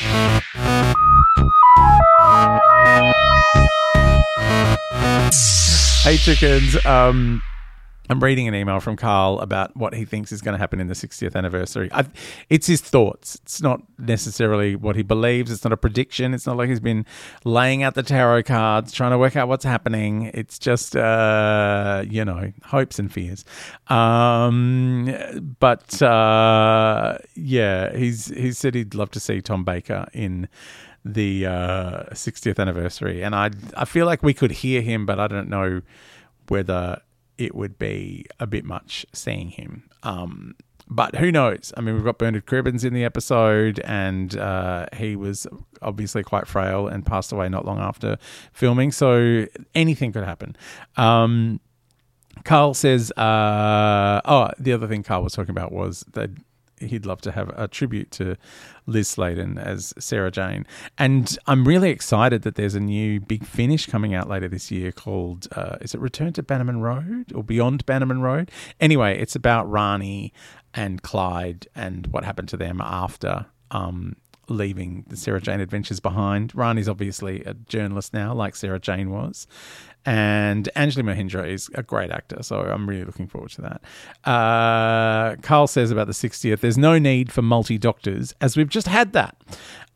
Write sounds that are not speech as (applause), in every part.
Hey, chickens. Um, I'm reading an email from Carl about what he thinks is going to happen in the 60th anniversary. I, it's his thoughts. It's not necessarily what he believes. It's not a prediction. It's not like he's been laying out the tarot cards, trying to work out what's happening. It's just, uh, you know, hopes and fears. Um, but uh, yeah, he's he said he'd love to see Tom Baker in the uh, 60th anniversary, and I I feel like we could hear him, but I don't know whether it would be a bit much seeing him. Um, but who knows? I mean, we've got Bernard Cribbins in the episode, and uh, he was obviously quite frail and passed away not long after filming. So anything could happen. Um, Carl says, uh, oh, the other thing Carl was talking about was that he'd love to have a tribute to Liz Sladen as Sarah Jane. And I'm really excited that there's a new big finish coming out later this year called, uh, is it Return to Bannerman Road or Beyond Bannerman Road? Anyway, it's about Rani and Clyde and what happened to them after um, leaving the Sarah Jane adventures behind. Rani's obviously a journalist now, like Sarah Jane was. And Anjali Mohindra is a great actor, so I'm really looking forward to that. Uh, Carl says about the 60th there's no need for multi doctors, as we've just had that.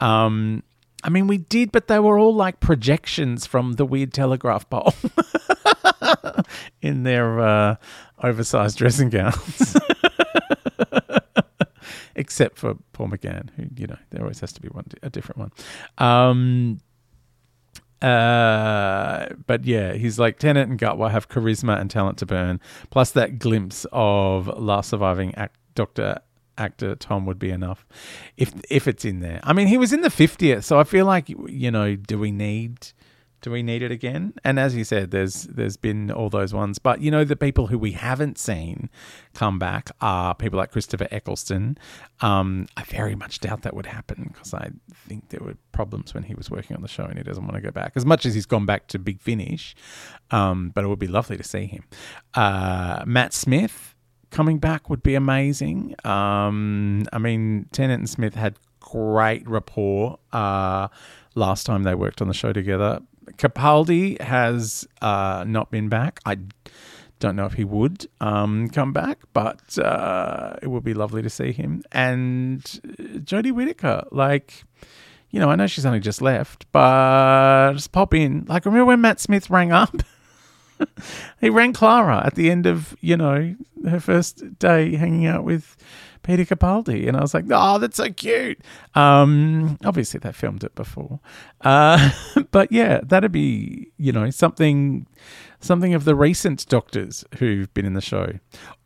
Um, I mean, we did, but they were all like projections from the weird telegraph pole (laughs) in their uh, oversized dressing gowns. (laughs) Except for Paul McGann, who, you know, there always has to be one, a different one. Um, uh, but yeah, he's like Tennant and Gatwa have charisma and talent to burn. Plus, that glimpse of last surviving act, Doctor actor Tom would be enough, if if it's in there. I mean, he was in the fiftieth, so I feel like you know, do we need do we need it again? And as you said, there's there's been all those ones, but you know the people who we haven't seen come back are people like Christopher Eccleston. Um, I very much doubt that would happen because I think there were problems when he was working on the show and he doesn't want to go back as much as he's gone back to Big Finish. Um, but it would be lovely to see him. Uh, Matt Smith coming back would be amazing. Um, I mean, Tennant and Smith had great rapport uh, last time they worked on the show together. Capaldi has uh, not been back. I don't know if he would um, come back, but uh, it would be lovely to see him. And Jodie Whittaker, like, you know, I know she's only just left, but just pop in. Like, remember when Matt Smith rang up? (laughs) he rang Clara at the end of, you know, her first day hanging out with Peter Capaldi. And I was like, oh, that's so cute. Um, obviously, they filmed it before. Uh, (laughs) but yeah, that'd be, you know, something something of the recent doctors who've been in the show.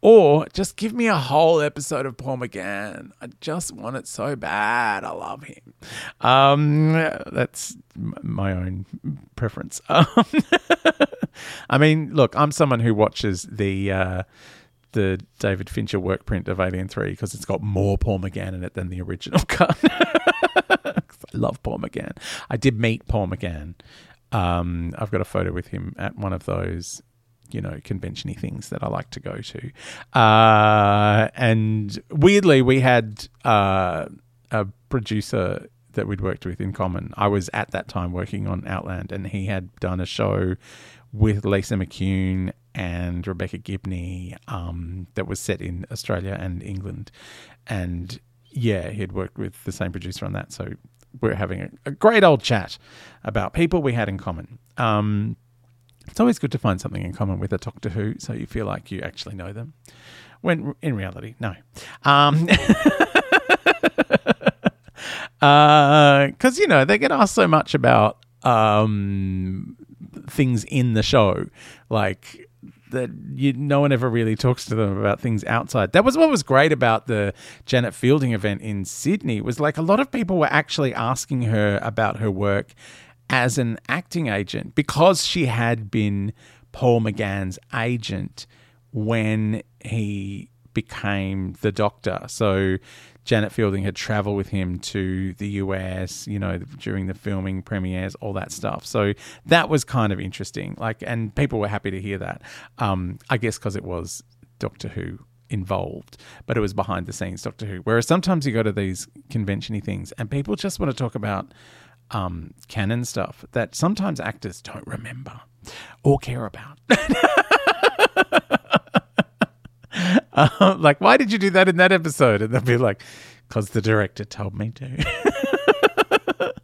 Or just give me a whole episode of Paul McGann. I just want it so bad. I love him. Um, that's my own preference. (laughs) Um, I mean, look, I'm someone who watches the. Uh, the David Fincher work print of Alien 3 because it's got more Paul McGann in it than the original (laughs) cut. I love Paul McGann. I did meet Paul McGann. Um, I've got a photo with him at one of those you know, conventiony things that I like to go to. Uh, and weirdly, we had uh, a producer that we'd worked with in common. I was at that time working on Outland, and he had done a show with Lisa McCune and Rebecca Gibney um, that was set in Australia and England. And yeah, he'd worked with the same producer on that. So we're having a, a great old chat about people we had in common. Um, it's always good to find something in common with a Doctor Who so you feel like you actually know them. When in reality, no. Um, because (laughs) uh, you know they get asked so much about um, things in the show, like that you no one ever really talks to them about things outside. That was what was great about the Janet Fielding event in Sydney was like a lot of people were actually asking her about her work as an acting agent because she had been Paul McGann's agent when he became the doctor. So Janet Fielding had traveled with him to the US, you know, during the filming premieres, all that stuff. So that was kind of interesting. Like, and people were happy to hear that. Um, I guess because it was Doctor Who involved, but it was behind the scenes Doctor Who. Whereas sometimes you go to these conventiony things and people just want to talk about um, canon stuff that sometimes actors don't remember or care about. (laughs) Uh, (laughs) like, why did you do that in that episode? And they'll be like, because the director told me to.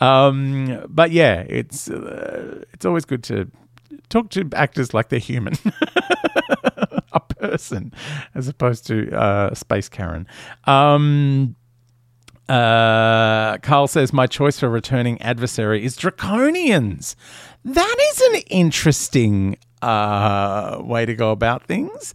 (laughs) um, but yeah, it's uh, it's always good to talk to actors like they're human, (laughs) a person, as opposed to uh, Space Karen. Um, uh, Carl says, My choice for returning adversary is Draconians. That is an interesting uh, way to go about things.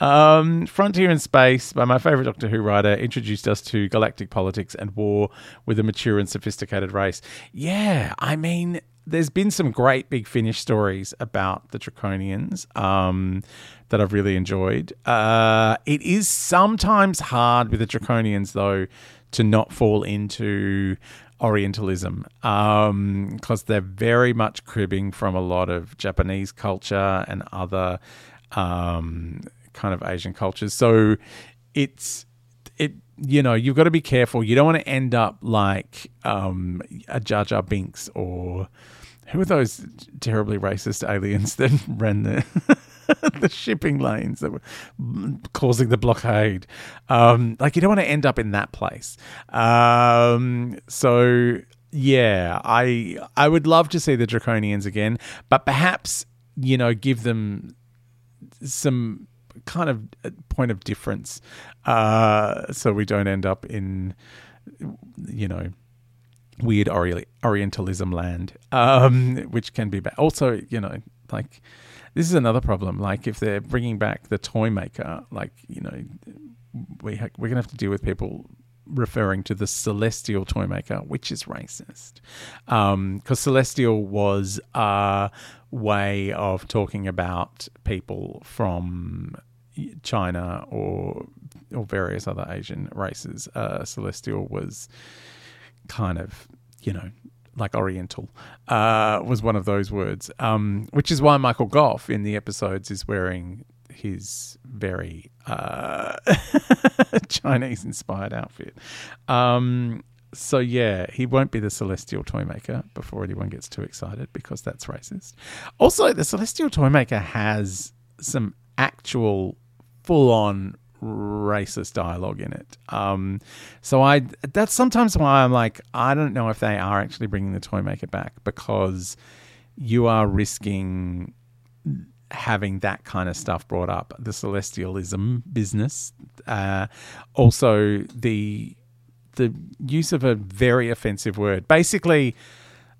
Um, Frontier in Space by my favorite Doctor Who writer introduced us to galactic politics and war with a mature and sophisticated race. Yeah, I mean, there's been some great big finish stories about the Draconians um, that I've really enjoyed. Uh, it is sometimes hard with the Draconians, though, to not fall into Orientalism because um, they're very much cribbing from a lot of Japanese culture and other um, kind of Asian cultures. So it's it you know you've got to be careful. You don't want to end up like um, a Jar Jar Binks or who are those terribly racist aliens (laughs) that ran the (laughs) the shipping lanes that were causing the blockade. Um, like you don't want to end up in that place. Um, so yeah, I I would love to see the Draconians again, but perhaps you know give them some kind of point of difference, uh, so we don't end up in you know weird Ori- Orientalism land, um, which can be bad. Also, you know, like this is another problem. Like if they're bringing back the toy maker, like you know, we ha- we're gonna have to deal with people referring to the celestial toy maker, which is racist, because um, celestial was a way of talking about people from China or or various other Asian races. Uh, celestial was kind of you know like Oriental uh, was one of those words, um, which is why Michael Gough in the episodes is wearing his very uh, (laughs) Chinese inspired outfit. Um, so yeah, he won't be the celestial toy maker before anyone gets too excited because that's racist. Also, the celestial toy maker has some actual full on racist dialogue in it. Um, so I that's sometimes why I'm like I don't know if they are actually bringing the toy maker back because you are risking having that kind of stuff brought up the celestialism business uh, also the the use of a very offensive word basically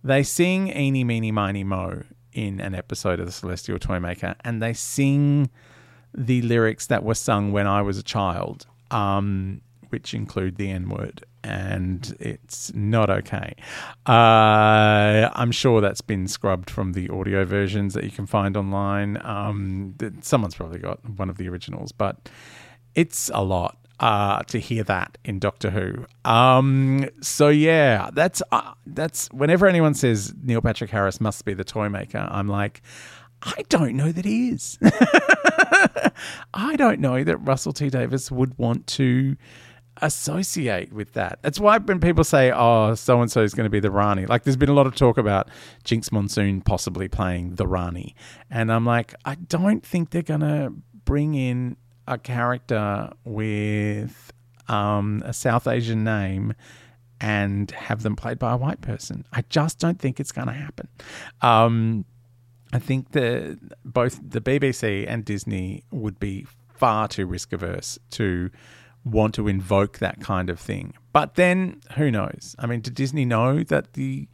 they sing eeny meeny miny mo in an episode of the celestial toy maker and they sing the lyrics that were sung when I was a child, um, which include the N word. And it's not okay. Uh, I'm sure that's been scrubbed from the audio versions that you can find online. Um, someone's probably got one of the originals, but it's a lot. Uh, to hear that in Doctor Who. Um, so yeah, that's uh, that's whenever anyone says Neil Patrick Harris must be the toy maker, I'm like, I don't know that he is. (laughs) I don't know that Russell T Davies would want to associate with that. That's why when people say, "Oh, so and so is going to be the Rani," like there's been a lot of talk about Jinkx Monsoon possibly playing the Rani, and I'm like, I don't think they're going to bring in a character with um, a South Asian name and have them played by a white person. I just don't think it's going to happen. Um, I think that both the BBC and Disney would be far too risk averse to want to invoke that kind of thing. But then, who knows? I mean, did Disney know that the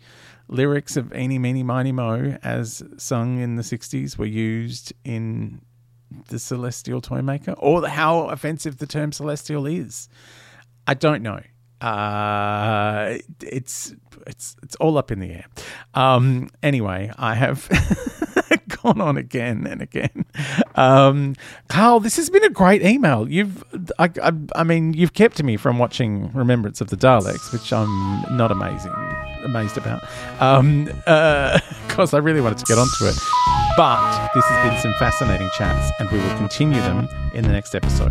lyrics of Eeny, Meeny, Miny, Mo, as sung in the 60s, were used in the Celestial Toymaker? Or how offensive the term Celestial is? I don't know. Uh, it's it's it's all up in the air. Um, anyway, I have (laughs) gone on again and again. Um, Carl, this has been a great email. You've, I, I, I mean, you've kept me from watching Remembrance of the Daleks, which I'm not amazing amazed about, um, uh, (laughs) because I really wanted to get onto it. But this has been some fascinating chats, and we will continue them in the next episode.